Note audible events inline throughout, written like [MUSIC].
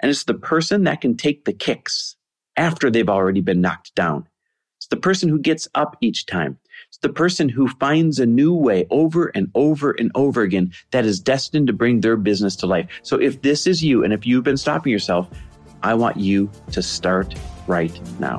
And it's the person that can take the kicks after they've already been knocked down. It's the person who gets up each time. It's the person who finds a new way over and over and over again that is destined to bring their business to life. So if this is you and if you've been stopping yourself, I want you to start right now.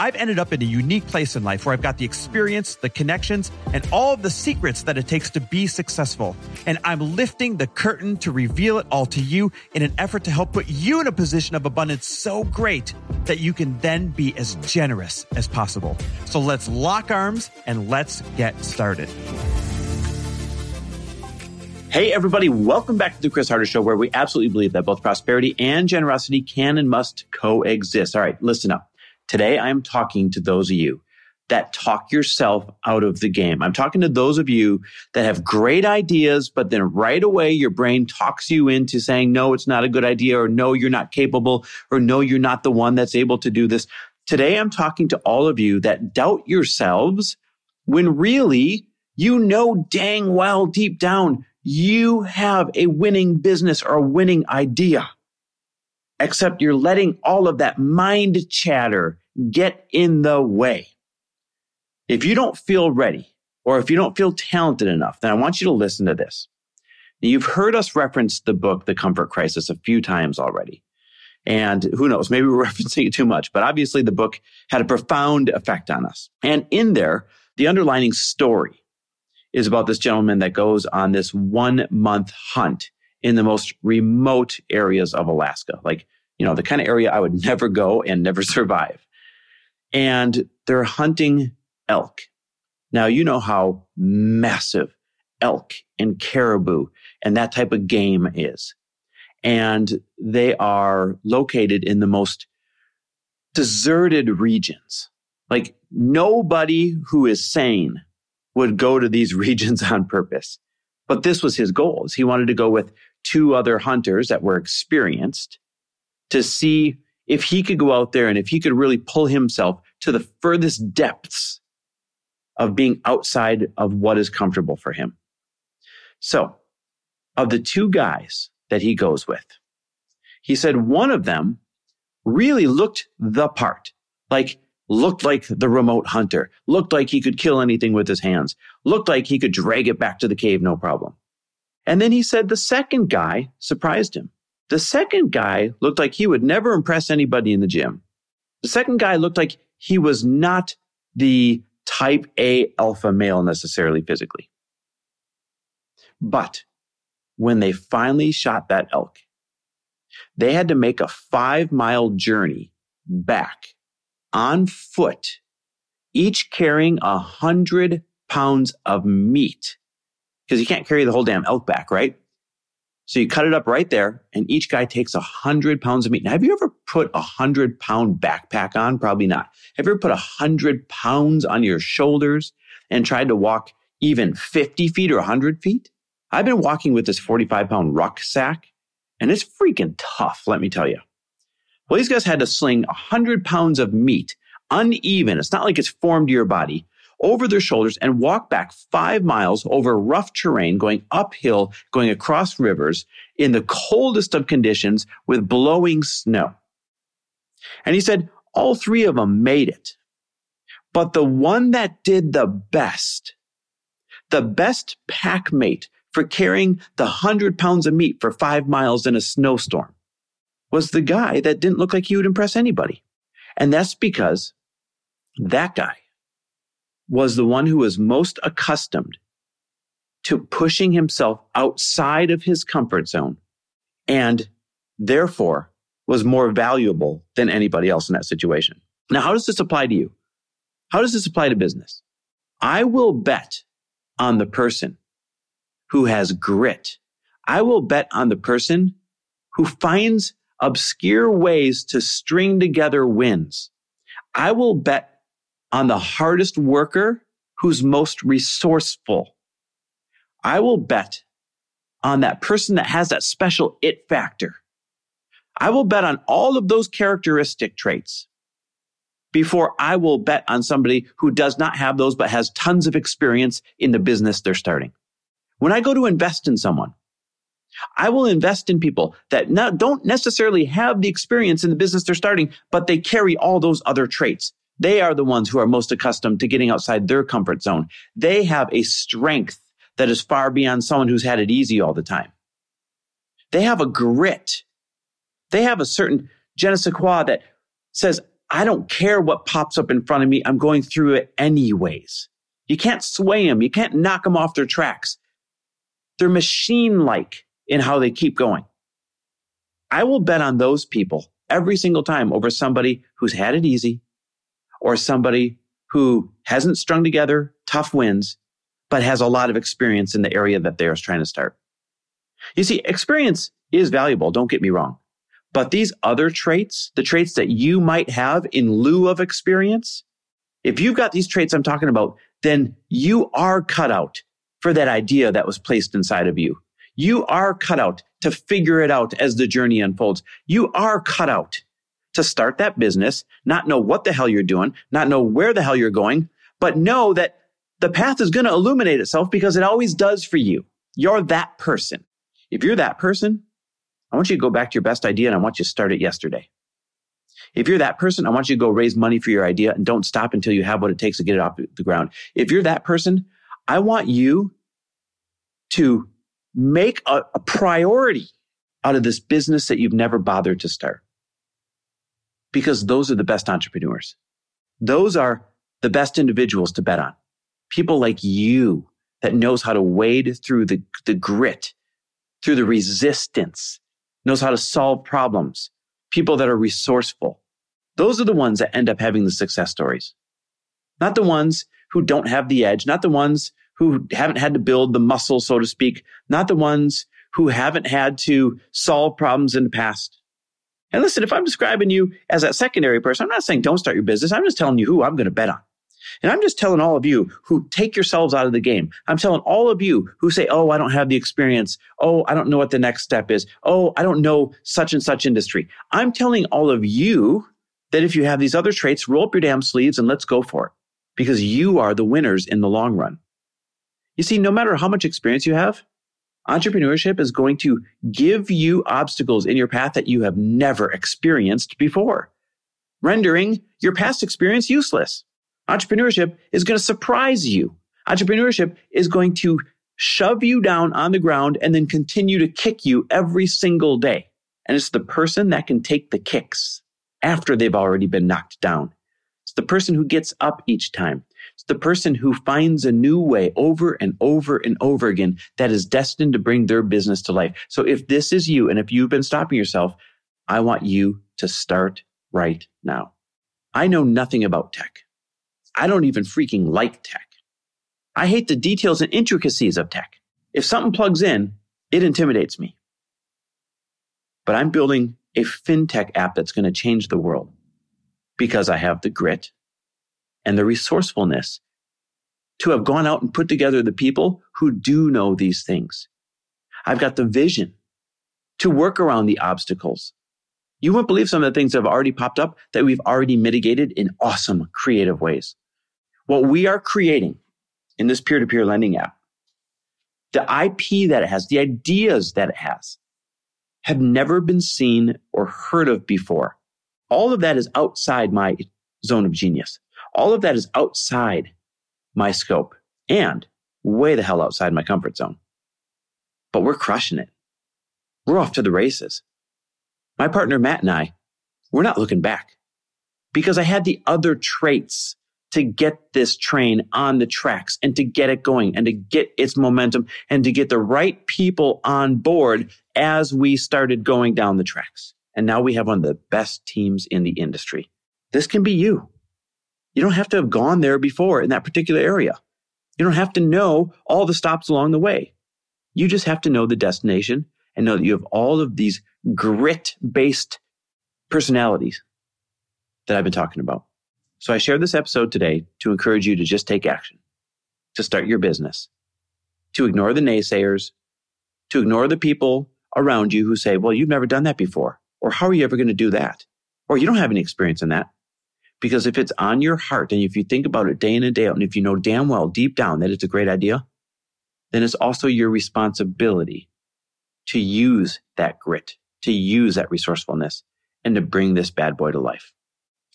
I've ended up in a unique place in life where I've got the experience, the connections, and all of the secrets that it takes to be successful and I'm lifting the curtain to reveal it all to you in an effort to help put you in a position of abundance so great that you can then be as generous as possible. So let's lock arms and let's get started. Hey, everybody, welcome back to the Chris Harder Show, where we absolutely believe that both prosperity and generosity can and must coexist. All right, listen up. Today, I'm talking to those of you that talk yourself out of the game. I'm talking to those of you that have great ideas, but then right away your brain talks you into saying, no, it's not a good idea, or no, you're not capable, or no, you're not the one that's able to do this. Today, I'm talking to all of you that doubt yourselves when really you know dang well deep down you have a winning business or a winning idea. Except you're letting all of that mind chatter get in the way. If you don't feel ready or if you don't feel talented enough, then I want you to listen to this. You've heard us reference the book, The Comfort Crisis, a few times already. And who knows, maybe we're [LAUGHS] referencing it too much, but obviously the book had a profound effect on us. And in there, the underlining story is about this gentleman that goes on this one month hunt in the most remote areas of Alaska, like, you know, the kind of area I would [LAUGHS] never go and never [LAUGHS] survive. And they're hunting elk. Now, you know how massive elk and caribou and that type of game is. And they are located in the most deserted regions. Like nobody who is sane would go to these [LAUGHS] regions on purpose. But this was his goals. He wanted to go with two other hunters that were experienced to see if he could go out there and if he could really pull himself to the furthest depths of being outside of what is comfortable for him. So, of the two guys that he goes with, he said one of them really looked the part, like looked like the remote hunter, looked like he could kill anything with his hands, looked like he could drag it back to the cave, no problem. And then he said the second guy surprised him. The second guy looked like he would never impress anybody in the gym. The second guy looked like he was not the type A alpha male necessarily physically. But when they finally shot that elk, they had to make a five mile journey back on foot, each carrying a hundred pounds of meat. Because you can't carry the whole damn elk back, right? So you cut it up right there, and each guy takes a hundred pounds of meat. Now, have you ever put a hundred pound backpack on? Probably not. Have you ever put a hundred pounds on your shoulders and tried to walk even 50 feet or 100 feet? I've been walking with this 45 pound rucksack, and it's freaking tough, let me tell you. Well, these guys had to sling 100 pounds of meat, uneven. It's not like it's formed to your body, over their shoulders and walk back five miles over rough terrain, going uphill, going across rivers in the coldest of conditions with blowing snow. And he said, all three of them made it. But the one that did the best, the best pack mate for carrying the hundred pounds of meat for five miles in a snowstorm was the guy that didn't look like he would impress anybody. And that's because that guy was the one who was most accustomed to pushing himself outside of his comfort zone and therefore was more valuable than anybody else in that situation. Now, how does this apply to you? How does this apply to business? I will bet on the person who has grit. I will bet on the person who finds obscure ways to string together wins. I will bet on the hardest worker who's most resourceful. I will bet on that person that has that special it factor. I will bet on all of those characteristic traits before I will bet on somebody who does not have those, but has tons of experience in the business they're starting. When I go to invest in someone, I will invest in people that not, don't necessarily have the experience in the business they're starting, but they carry all those other traits. They are the ones who are most accustomed to getting outside their comfort zone. They have a strength that is far beyond someone who's had it easy all the time. They have a grit. They have a certain je ne sais quoi that says, I don't care what pops up in front of me. I'm going through it anyways. You can't sway them. You can't knock them off their tracks. They're machine like in how they keep going. I will bet on those people every single time over somebody who's had it easy or somebody who hasn't strung together tough wins, but has a lot of experience in the area that they're trying to start. You see, experience is valuable. Don't get me wrong. But these other traits, the traits that you might have in lieu of experience, if you've got these traits I'm talking about, then you are cut out for that idea that was placed inside of you. You are cut out to figure it out as the journey unfolds. You are cut out to start that business, not know what the hell you're doing, not know where the hell you're going, but know that the path is going to illuminate itself because it always does for you. You're that person. If you're that person, I want you to go back to your best idea and I want you to start it yesterday. If you're that person, I want you to go raise money for your idea and don't stop until you have what it takes to get it off the ground. If you're that person, I want you to make a, a priority out of this business that you've never bothered to start. Because those are the best entrepreneurs. Those are the best individuals to bet on. People like you that knows how to wade through the, the grit, through the resistance, knows how to solve problems, people that are resourceful. Those are the ones that end up having the success stories. Not the ones who don't have the edge, not the ones who haven't had to build the muscle, so to speak, not the ones who haven't had to solve problems in the past. And listen, if I'm describing you as that secondary person, I'm not saying don't start your business. I'm just telling you who I'm going to bet on. And I'm just telling all of you who take yourselves out of the game. I'm telling all of you who say, Oh, I don't have the experience. Oh, I don't know what the next step is. Oh, I don't know such and such industry. I'm telling all of you that if you have these other traits, roll up your damn sleeves and let's go for it because you are the winners in the long run. You see, no matter how much experience you have, entrepreneurship is going to give you obstacles in your path that you have never experienced before, rendering your past experience useless. Entrepreneurship is going to surprise you. Entrepreneurship is going to shove you down on the ground and then continue to kick you every single day. And it's the person that can take the kicks after they've already been knocked down. It's the person who gets up each time. It's the person who finds a new way over and over and over again that is destined to bring their business to life. So if this is you and if you've been stopping yourself, I want you to start right now. I know nothing about tech. I don't even freaking like tech. I hate the details and intricacies of tech. If something plugs in, it intimidates me. But I'm building a fintech app that's going to change the world because I have the grit and the resourcefulness to have gone out and put together the people who do know these things. I've got the vision to work around the obstacles. You won't believe some of the things that have already popped up that we've already mitigated in awesome, creative ways. What we are creating in this peer to peer lending app, the IP that it has, the ideas that it has, have never been seen or heard of before. All of that is outside my zone of genius. All of that is outside my scope and way the hell outside my comfort zone. But we're crushing it. We're off to the races. My partner Matt and I, we're not looking back because I had the other traits to get this train on the tracks and to get it going and to get its momentum and to get the right people on board as we started going down the tracks. And now we have one of the best teams in the industry. This can be you. You don't have to have gone there before in that particular area. You don't have to know all the stops along the way. You just have to know the destination and know that you have all of these grit based personalities that I've been talking about. So I shared this episode today to encourage you to just take action, to start your business, to ignore the naysayers, to ignore the people around you who say, well, you've never done that before. Or how are you ever going to do that? Or you don't have any experience in that. Because if it's on your heart and if you think about it day in and day out, and if you know damn well deep down that it's a great idea, then it's also your responsibility to use that grit, to use that resourcefulness, and to bring this bad boy to life.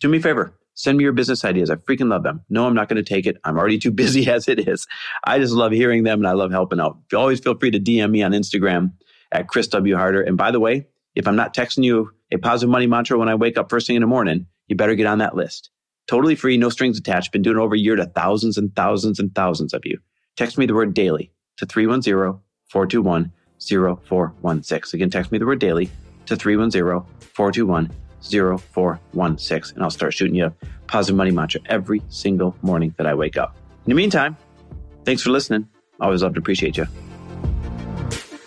Do me a favor. Send me your business ideas. I freaking love them. No, I'm not going to take it. I'm already too [LAUGHS] busy as it is. I just love hearing them and I love helping out. Always feel free to DM me on Instagram at Chris W. Harder. And by the way, if I'm not texting you a positive money mantra when I wake up first thing in the morning, you better get on that list. Totally free, no strings attached. Been doing it over a year to thousands and thousands and thousands of you. Text me the word daily to 310 421 0416. Again, text me the word daily to 310 421 0416, and I'll start shooting you a positive money mantra every single morning that I wake up. In the meantime, thanks for listening. Always love to appreciate you.